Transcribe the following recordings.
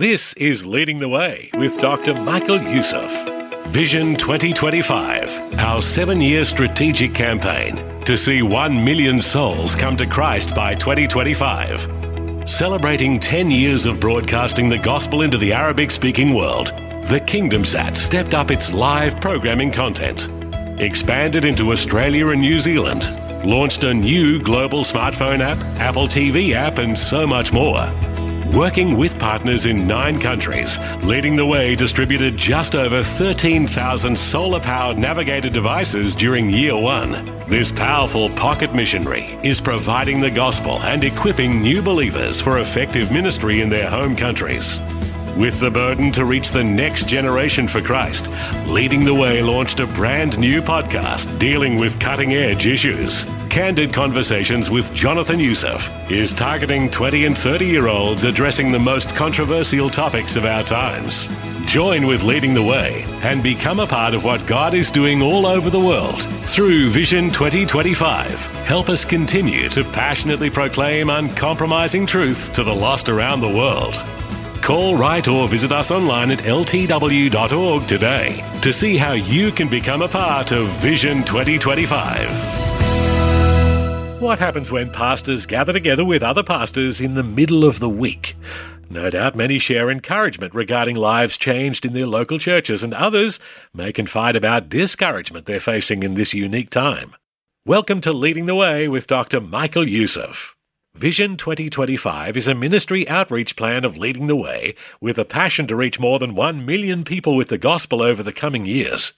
This is Leading the Way with Dr. Michael Youssef. Vision 2025, our seven year strategic campaign to see 1 million souls come to Christ by 2025. Celebrating 10 years of broadcasting the gospel into the Arabic speaking world, the Kingdom Sat stepped up its live programming content, expanded into Australia and New Zealand, launched a new global smartphone app, Apple TV app, and so much more. Working with partners in nine countries, Leading the Way distributed just over 13,000 solar powered Navigator devices during year one. This powerful pocket missionary is providing the gospel and equipping new believers for effective ministry in their home countries. With the burden to reach the next generation for Christ, Leading the Way launched a brand new podcast dealing with cutting edge issues. Candid Conversations with Jonathan Youssef is targeting 20 and 30 year olds addressing the most controversial topics of our times. Join with Leading the Way and become a part of what God is doing all over the world through Vision 2025. Help us continue to passionately proclaim uncompromising truth to the lost around the world. Call, write, or visit us online at ltw.org today to see how you can become a part of Vision 2025. What happens when pastors gather together with other pastors in the middle of the week? No doubt many share encouragement regarding lives changed in their local churches, and others may confide about discouragement they're facing in this unique time. Welcome to Leading the Way with Dr. Michael Youssef. Vision 2025 is a ministry outreach plan of leading the way with a passion to reach more than 1 million people with the gospel over the coming years.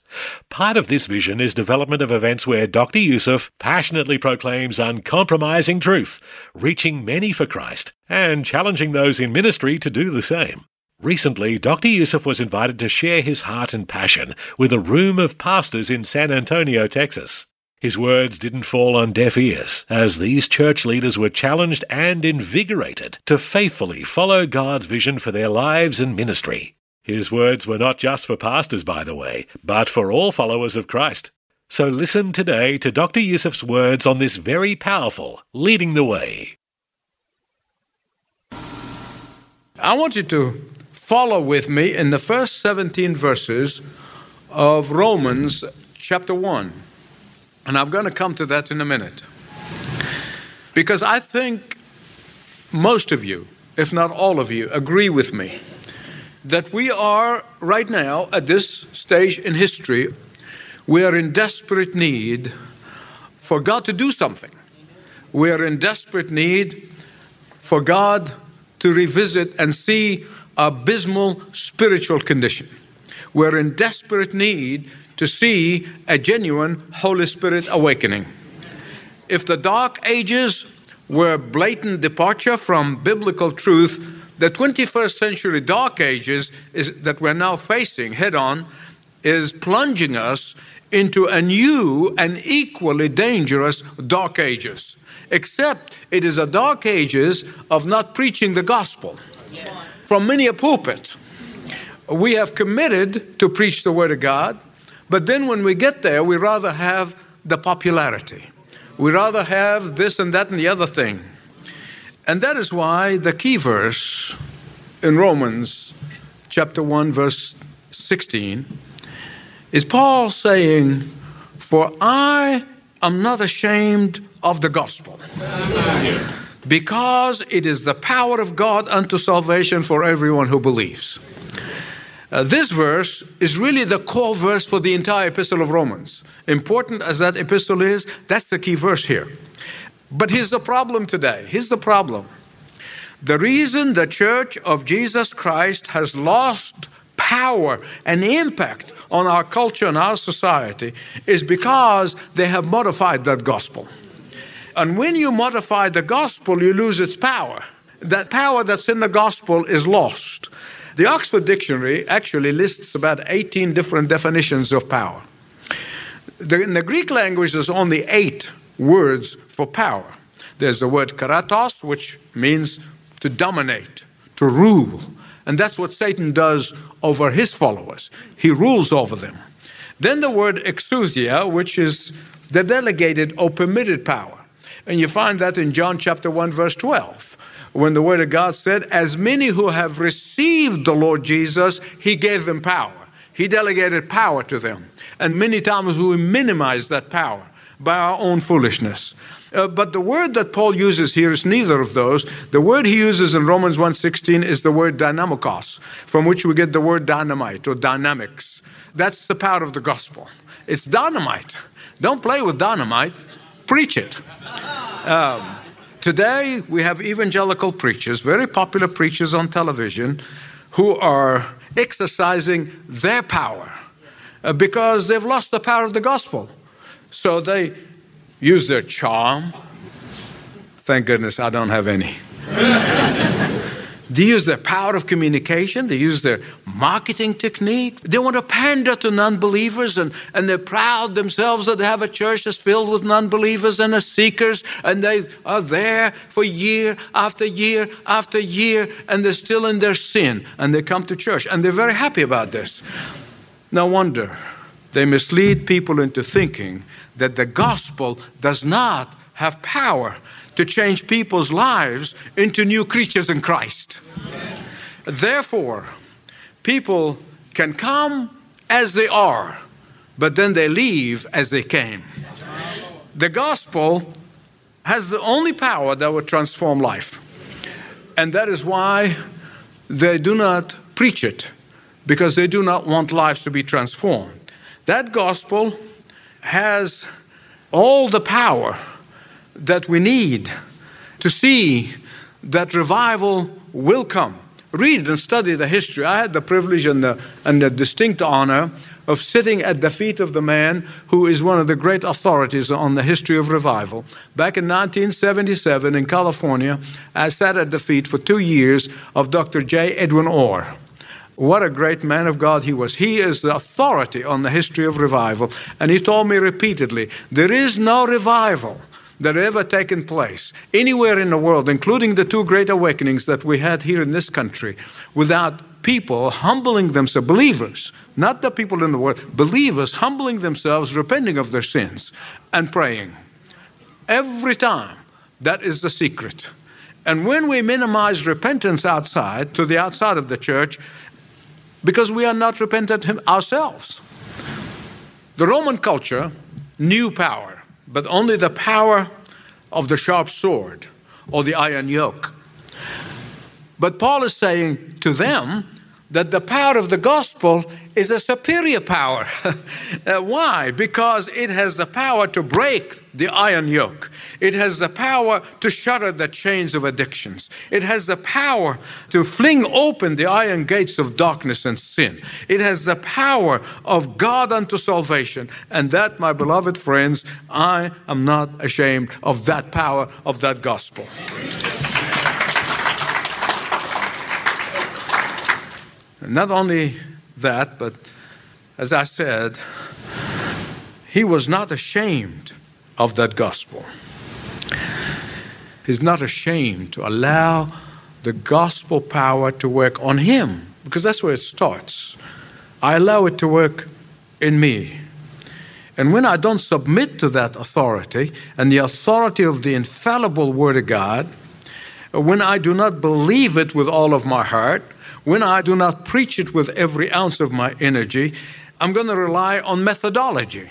Part of this vision is development of events where Dr. Youssef passionately proclaims uncompromising truth, reaching many for Christ and challenging those in ministry to do the same. Recently, Dr. Youssef was invited to share his heart and passion with a room of pastors in San Antonio, Texas. His words didn't fall on deaf ears, as these church leaders were challenged and invigorated to faithfully follow God's vision for their lives and ministry. His words were not just for pastors, by the way, but for all followers of Christ. So listen today to Dr. Youssef's words on this very powerful Leading the Way. I want you to follow with me in the first 17 verses of Romans chapter 1. And I'm going to come to that in a minute. Because I think most of you, if not all of you, agree with me that we are right now at this stage in history, we are in desperate need for God to do something. We are in desperate need for God to revisit and see abysmal spiritual condition. We're in desperate need to see a genuine Holy Spirit awakening. If the Dark Ages were blatant departure from biblical truth, the 21st century Dark Ages is, that we're now facing head on is plunging us into a new and equally dangerous Dark Ages. Except it is a Dark Ages of not preaching the gospel. Yes. From many a pulpit, we have committed to preach the Word of God but then when we get there, we rather have the popularity. We rather have this and that and the other thing. And that is why the key verse in Romans chapter 1 verse 16 is Paul saying, "For I am not ashamed of the gospel." Because it is the power of God unto salvation for everyone who believes. Uh, this verse is really the core verse for the entire epistle of Romans. Important as that epistle is, that's the key verse here. But here's the problem today. Here's the problem. The reason the church of Jesus Christ has lost power and impact on our culture and our society is because they have modified that gospel. And when you modify the gospel, you lose its power. that power that's in the gospel is lost. The Oxford Dictionary actually lists about 18 different definitions of power. The, in the Greek language, there's only eight words for power. There's the word karatos, which means to dominate, to rule. And that's what Satan does over his followers. He rules over them. Then the word exousia, which is the delegated or permitted power. And you find that in John chapter 1, verse 12, when the word of God said, As many who have received the Lord Jesus, he gave them power. He delegated power to them. And many times we minimize that power by our own foolishness. Uh, but the word that Paul uses here is neither of those. The word he uses in Romans 1:16 is the word dynamikos, from which we get the word dynamite or dynamics. That's the power of the gospel. It's dynamite. Don't play with dynamite. Preach it. Um, today we have evangelical preachers, very popular preachers on television, who are exercising their power uh, because they've lost the power of the gospel. So they use their charm. Thank goodness I don't have any. they use their power of communication, they use their marketing technique. They want to pander to non believers, and, and they're proud themselves that they have a church that's filled with non believers and the seekers, and they are there for year after year after year, and they're still in their sin, and they come to church, and they're very happy about this. No wonder they mislead people into thinking that the gospel does not have power to change people's lives into new creatures in Christ. Therefore, people can come as they are, but then they leave as they came. The gospel has the only power that will transform life. And that is why they do not preach it, because they do not want lives to be transformed. That gospel has all the power that we need to see that revival will come. Read and study the history. I had the privilege and the, and the distinct honor of sitting at the feet of the man who is one of the great authorities on the history of revival. Back in 1977 in California, I sat at the feet for two years of Dr. J. Edwin Orr. What a great man of God he was. He is the authority on the history of revival. And he told me repeatedly there is no revival that have ever taken place anywhere in the world, including the two great awakenings that we had here in this country, without people humbling themselves, believers, not the people in the world, believers humbling themselves, repenting of their sins, and praying. Every time, that is the secret. And when we minimize repentance outside, to the outside of the church, because we are not repentant ourselves. The Roman culture knew power, but only the power of the sharp sword or the iron yoke. But Paul is saying to them that the power of the gospel is a superior power. uh, why? Because it has the power to break the iron yoke. It has the power to shatter the chains of addictions. It has the power to fling open the iron gates of darkness and sin. It has the power of God unto salvation. And that, my beloved friends, I am not ashamed of that power of that gospel. Not only that, but as I said, he was not ashamed of that gospel. He's not ashamed to allow the gospel power to work on him, because that's where it starts. I allow it to work in me. And when I don't submit to that authority and the authority of the infallible Word of God, when I do not believe it with all of my heart, when I do not preach it with every ounce of my energy, I'm going to rely on methodology.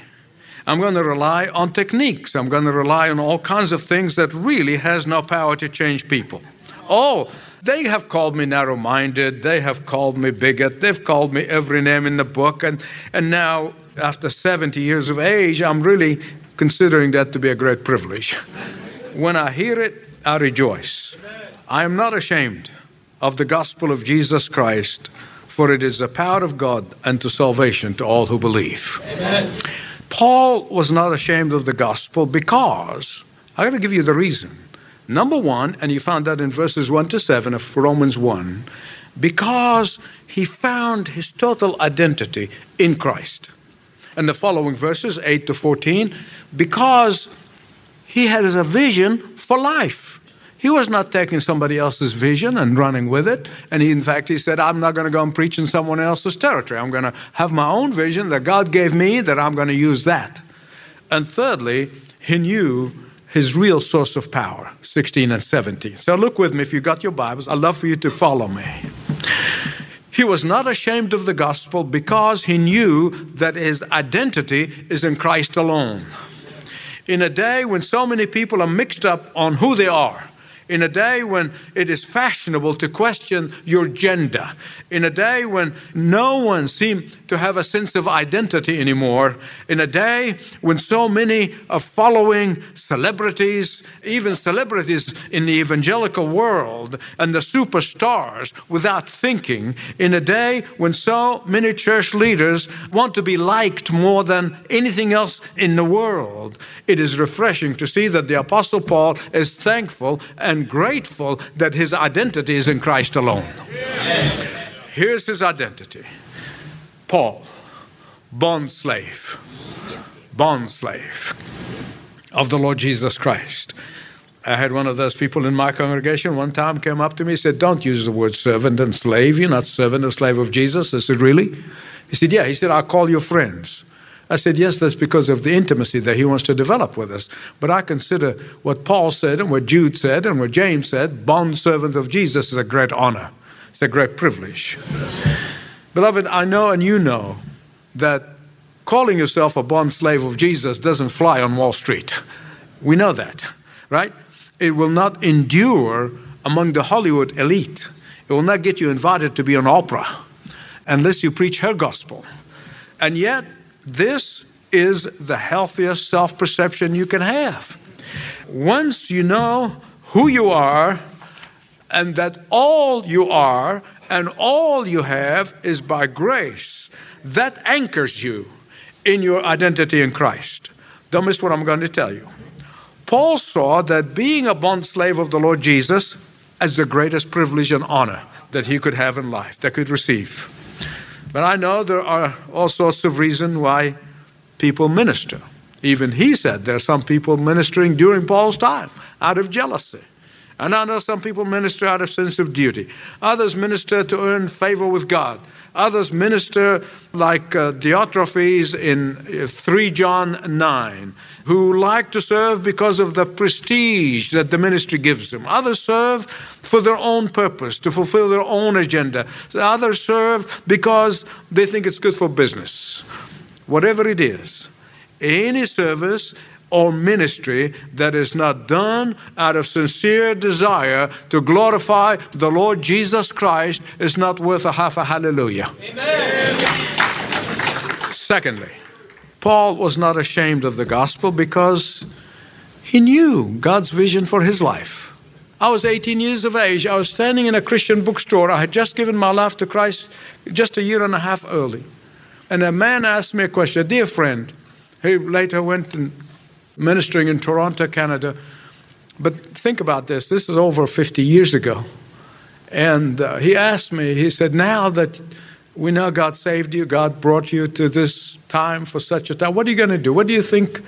I'm going to rely on techniques. I'm going to rely on all kinds of things that really has no power to change people. Oh, they have called me narrow minded. They have called me bigot. They've called me every name in the book. And, and now, after 70 years of age, I'm really considering that to be a great privilege. When I hear it, I rejoice. I am not ashamed of the gospel of Jesus Christ, for it is the power of God unto salvation to all who believe. Amen. Paul was not ashamed of the gospel because, I'm going to give you the reason, Number one, and you found that in verses 1 to 7 of Romans 1, because he found his total identity in Christ. And the following verses, 8 to 14, because he has a vision for life. He was not taking somebody else's vision and running with it. And he, in fact, he said, I'm not going to go and preach in someone else's territory. I'm going to have my own vision that God gave me, that I'm going to use that. And thirdly, he knew his real source of power, 16 and 17. So look with me if you got your Bibles. I'd love for you to follow me. He was not ashamed of the gospel because he knew that his identity is in Christ alone. In a day when so many people are mixed up on who they are, in a day when it is fashionable to question your gender, in a day when no one seems to have a sense of identity anymore, in a day when so many are following celebrities, even celebrities in the evangelical world, and the superstars without thinking, in a day when so many church leaders want to be liked more than anything else in the world, it is refreshing to see that the Apostle Paul is thankful and grateful that his identity is in Christ alone. Here's his identity Paul, bond slave, bond slave of the Lord Jesus Christ. I had one of those people in my congregation one time came up to me and said, Don't use the word servant and slave. You're not servant or slave of Jesus. I said, Really? He said, Yeah. He said, I'll call your friends. I said, Yes, that's because of the intimacy that he wants to develop with us. But I consider what Paul said and what Jude said and what James said bond servant of Jesus is a great honor, it's a great privilege. Beloved, I know and you know that calling yourself a bond slave of Jesus doesn't fly on Wall Street. We know that, right? It will not endure among the Hollywood elite. It will not get you invited to be on Oprah unless you preach her gospel. And yet, this is the healthiest self perception you can have. Once you know who you are and that all you are and all you have is by grace, that anchors you in your identity in Christ. Don't miss what I'm going to tell you. Paul saw that being a bond slave of the Lord Jesus as the greatest privilege and honor that he could have in life, that could receive. But I know there are all sorts of reasons why people minister. Even he said there are some people ministering during Paul's time out of jealousy. And I know some people minister out of sense of duty. Others minister to earn favor with God. Others minister like uh, Diotrephes in uh, 3 John 9, who like to serve because of the prestige that the ministry gives them. Others serve for their own purpose, to fulfill their own agenda. Others serve because they think it's good for business. Whatever it is, any service or ministry that is not done out of sincere desire to glorify the Lord Jesus Christ is not worth a half a hallelujah. Amen. Secondly, Paul was not ashamed of the gospel because he knew God's vision for his life. I was 18 years of age. I was standing in a Christian bookstore. I had just given my life to Christ just a year and a half early. And a man asked me a question, a dear friend. He later went and ministering in Toronto, Canada. But think about this this is over 50 years ago. And uh, he asked me, he said, Now that we know God saved you, God brought you to this time for such a time, what are you going to do? What do you think?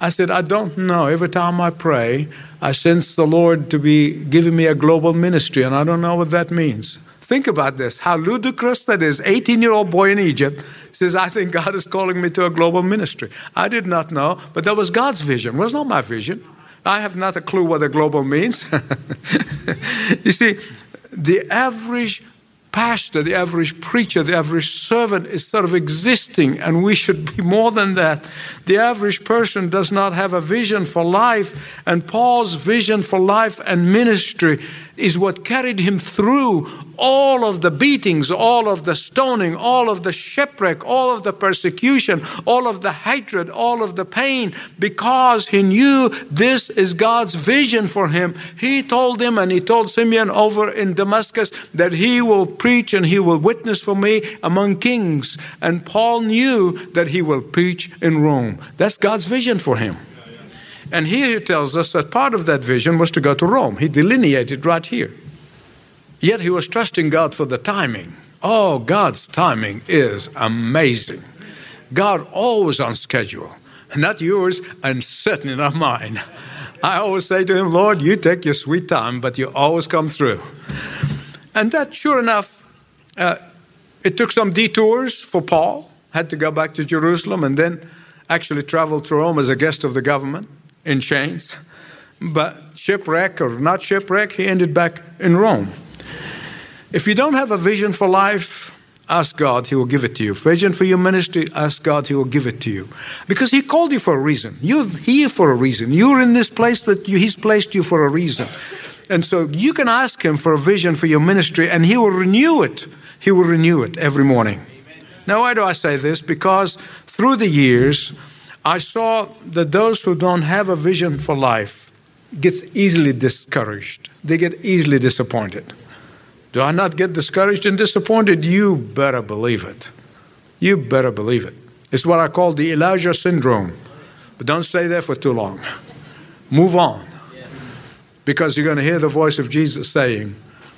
I said, I don't know. Every time I pray, I sense the Lord to be giving me a global ministry, and I don't know what that means. Think about this how ludicrous that is. 18 year old boy in Egypt says, I think God is calling me to a global ministry. I did not know, but that was God's vision. It was not my vision. I have not a clue what a global means. you see, the average pastor, the average preacher, the average servant is sort of existing, and we should be more than that. The average person does not have a vision for life, and Paul's vision for life and ministry is what carried him through all of the beatings, all of the stoning, all of the shipwreck, all of the persecution, all of the hatred, all of the pain, because he knew this is God's vision for him. He told him, and he told Simeon over in Damascus, that he will preach and he will witness for me among kings. And Paul knew that he will preach in Rome. That's God's vision for him. And here he tells us that part of that vision was to go to Rome. He delineated right here. Yet he was trusting God for the timing. Oh, God's timing is amazing. God always on schedule, not yours and certainly not mine. I always say to him, Lord, you take your sweet time, but you always come through. And that, sure enough, uh, it took some detours for Paul. Had to go back to Jerusalem and then actually traveled to Rome as a guest of the government in chains. But shipwreck or not shipwreck, he ended back in Rome. If you don't have a vision for life, ask God, He will give it to you. Vision for your ministry, ask God, He will give it to you. Because He called you for a reason. You're here for a reason. You're in this place that you, He's placed you for a reason. And so you can ask Him for a vision for your ministry, and He will renew it. He will renew it every morning. Now, why do I say this? Because through the years, I saw that those who don't have a vision for life gets easily discouraged. They get easily disappointed. Do I not get discouraged and disappointed? You better believe it. You better believe it. It's what I call the Elijah syndrome. But don't stay there for too long. Move on. Because you're going to hear the voice of Jesus saying,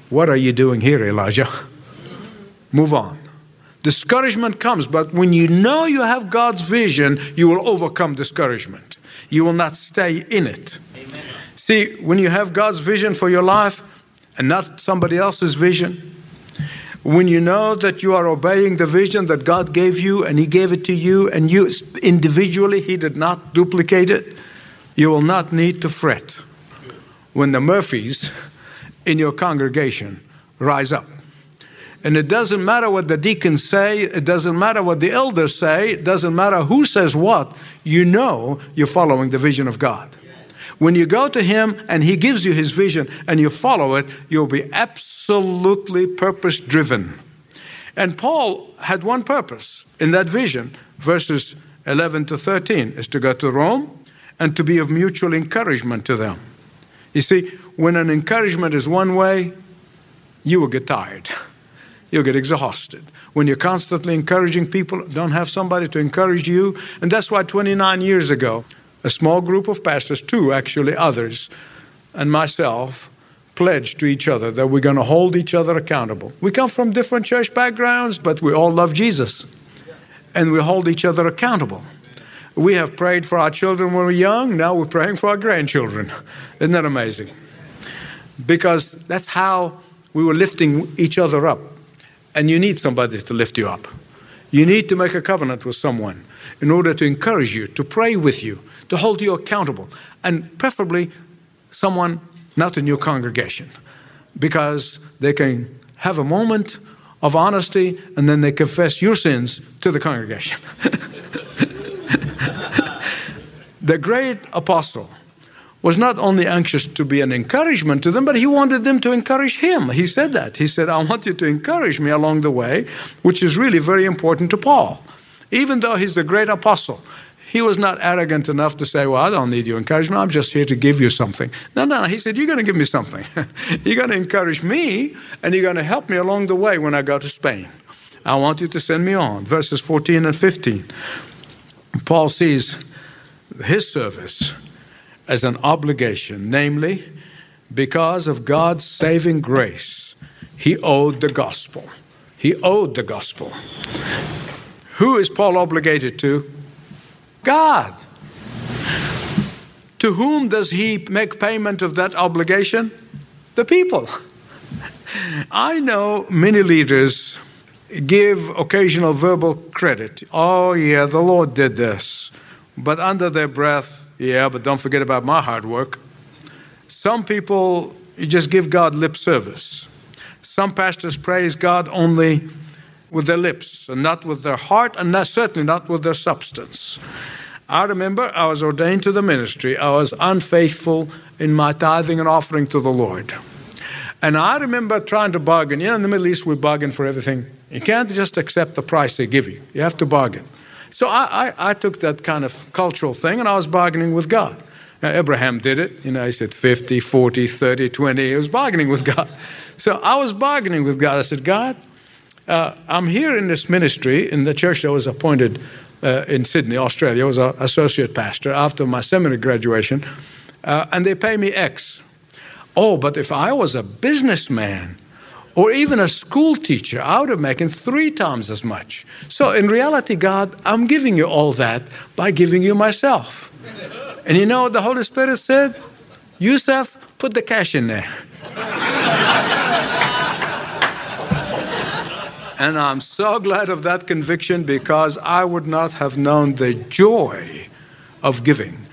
What are you doing here, Elijah? Move on. Discouragement comes, but when you know you have God's vision, you will overcome discouragement. You will not stay in it. Amen. See, when you have God's vision for your life, and not somebody else's vision. When you know that you are obeying the vision that God gave you and He gave it to you, and you individually, He did not duplicate it, you will not need to fret when the Murphys in your congregation rise up. And it doesn't matter what the deacons say, it doesn't matter what the elders say, it doesn't matter who says what, you know you're following the vision of God. When you go to Him and He gives you His vision and you follow it, you'll be absolutely purpose driven. And Paul had one purpose in that vision, verses 11 to 13, is to go to Rome and to be of mutual encouragement to them. You see, when an encouragement is one way, you will get tired. You'll get exhausted. When you're constantly encouraging people, don't have somebody to encourage you. And that's why 29 years ago, a small group of pastors, two actually, others, and myself, pledged to each other that we're going to hold each other accountable. We come from different church backgrounds, but we all love Jesus. And we hold each other accountable. We have prayed for our children when we were young, now we're praying for our grandchildren. Isn't that amazing? Because that's how we were lifting each other up. And you need somebody to lift you up. You need to make a covenant with someone in order to encourage you, to pray with you, to hold you accountable, and preferably someone not in your congregation, because they can have a moment of honesty and then they confess your sins to the congregation. the great apostle was not only anxious to be an encouragement to them, but he wanted them to encourage him. He said that. He said, I want you to encourage me along the way, which is really very important to Paul. Even though he's a great apostle, he was not arrogant enough to say, Well, I don't need your encouragement. I'm just here to give you something. No, no, no. He said, You're going to give me something. you're going to encourage me, and you're going to help me along the way when I go to Spain. I want you to send me on. Verses 14 and 15. Paul sees his service as an obligation, namely, because of God's saving grace, he owed the gospel. He owed the gospel. Who is Paul obligated to? God. To whom does he make payment of that obligation? The people. I know many leaders give occasional verbal credit. Oh, yeah, the Lord did this. But under their breath, yeah, but don't forget about my hard work. Some people you just give God lip service. Some pastors praise God only with their lips and not with their heart, and not, certainly not with their substance. I remember I was ordained to the ministry. I was unfaithful in my tithing and offering to the Lord. And I remember trying to bargain. You know, in the Middle East, we bargain for everything. You can't just accept the price they give you, you have to bargain. So I, I, I took that kind of cultural thing and I was bargaining with God. Now, Abraham did it. You know, he said 50, 40, 30, 20. He was bargaining with God. So I was bargaining with God. I said, God, uh, I'm here in this ministry in the church that was appointed uh, in Sydney, Australia. I was an associate pastor after my seminary graduation, uh, and they pay me X. Oh, but if I was a businessman or even a school teacher, I would have making three times as much. So in reality, God, I'm giving you all that by giving you myself. And you know what the Holy Spirit said? Youssef, put the cash in there. and I'm so glad of that conviction because I would not have known the joy of giving.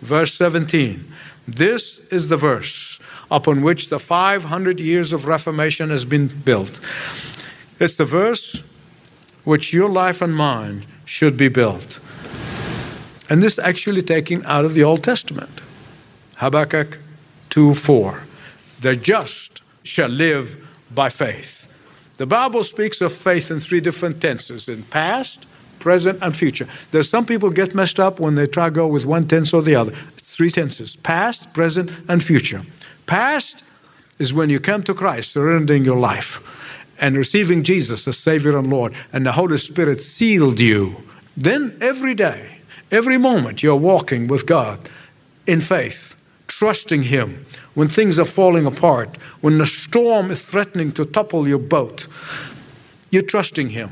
Verse 17. This is the verse upon which the 500 years of Reformation has been built. It's the verse which your life and mine should be built. And this is actually taken out of the Old Testament. Habakkuk 2 4. The just shall live by faith. The Bible speaks of faith in three different tenses in past, present, and future. There's some people get messed up when they try to go with one tense or the other. Three tenses past, present, and future. Past is when you come to Christ, surrendering your life and receiving Jesus as Savior and Lord, and the Holy Spirit sealed you. Then every day, every moment, you're walking with God in faith, trusting Him when things are falling apart, when the storm is threatening to topple your boat. You're trusting Him.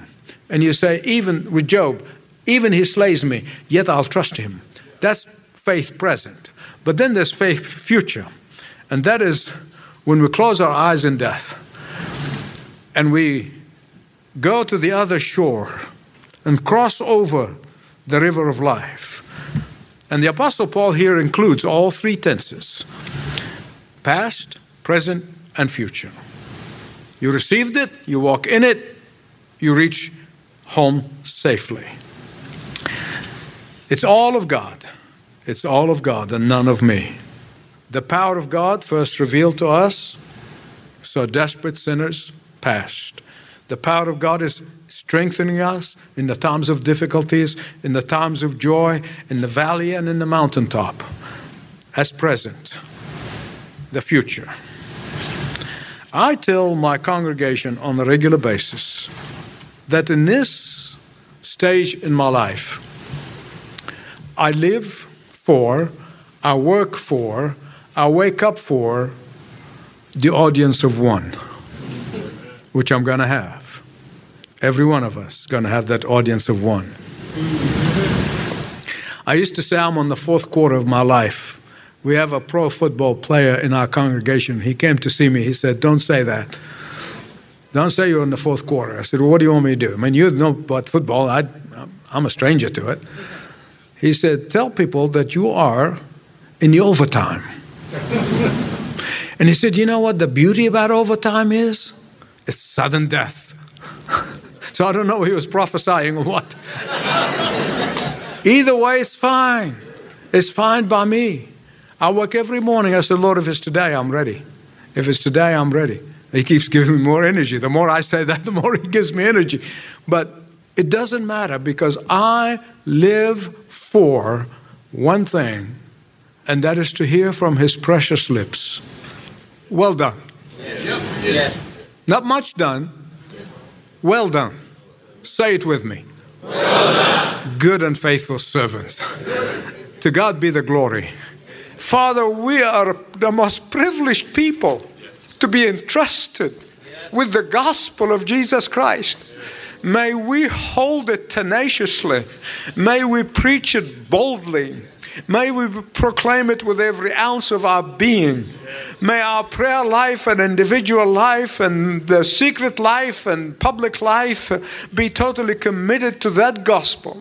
And you say, even with Job, even he slays me, yet I'll trust him. That's faith present. But then there's faith future. And that is when we close our eyes in death and we go to the other shore and cross over the river of life. And the Apostle Paul here includes all three tenses past, present, and future. You received it, you walk in it, you reach home safely. It's all of God. It's all of God and none of me. The power of God first revealed to us, so desperate sinners passed. The power of God is strengthening us in the times of difficulties, in the times of joy, in the valley and in the mountaintop, as present. The future. I tell my congregation on a regular basis that in this stage in my life, I live for, I work for, I wake up for the audience of one, which I'm going to have. Every one of us is going to have that audience of one. I used to say I'm on the fourth quarter of my life. We have a pro football player in our congregation. He came to see me. He said, Don't say that. Don't say you're in the fourth quarter. I said, Well, what do you want me to do? I mean, you know about football. I, I'm a stranger to it. He said, Tell people that you are in the overtime. And he said, You know what the beauty about overtime is? It's sudden death. so I don't know he was prophesying or what. Either way, it's fine. It's fine by me. I work every morning. I said, Lord, if it's today, I'm ready. If it's today, I'm ready. He keeps giving me more energy. The more I say that, the more he gives me energy. But it doesn't matter because I live for one thing, and that is to hear from his precious lips. Well done. Yes. Yes. Not much done. Well done. Say it with me. Well done. Good and faithful servants. to God be the glory. Father, we are the most privileged people to be entrusted with the gospel of Jesus Christ. May we hold it tenaciously. May we preach it boldly. May we proclaim it with every ounce of our being. May our prayer life and individual life and the secret life and public life be totally committed to that gospel.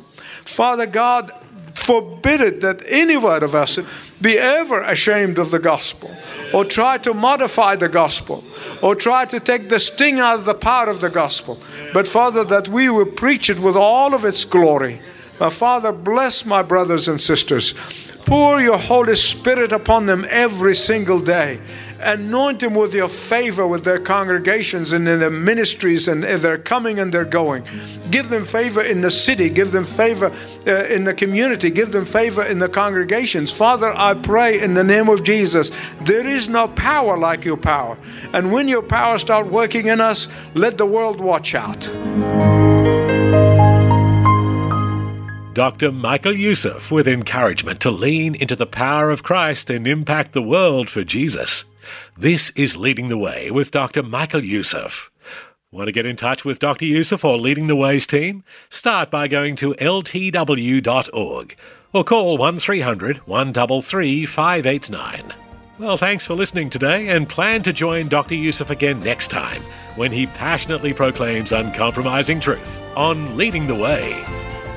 Father God, forbid it that any one of us be ever ashamed of the gospel or try to modify the gospel or try to take the sting out of the power of the gospel. But Father, that we will preach it with all of its glory. My Father, bless my brothers and sisters. Pour your Holy Spirit upon them every single day anoint them with your favor with their congregations and in their ministries and their coming and their going. Give them favor in the city, give them favor uh, in the community, give them favor in the congregations. Father, I pray in the name of Jesus, there is no power like your power. And when your power start working in us, let the world watch out. Dr. Michael Youssef with encouragement to lean into the power of Christ and impact the world for Jesus. This is Leading the Way with Dr. Michael Youssef. Want to get in touch with Dr. Youssef or Leading the Ways team? Start by going to ltw.org or call 1300 133 589. Well, thanks for listening today and plan to join Dr. Youssef again next time when he passionately proclaims uncompromising truth on Leading the Way.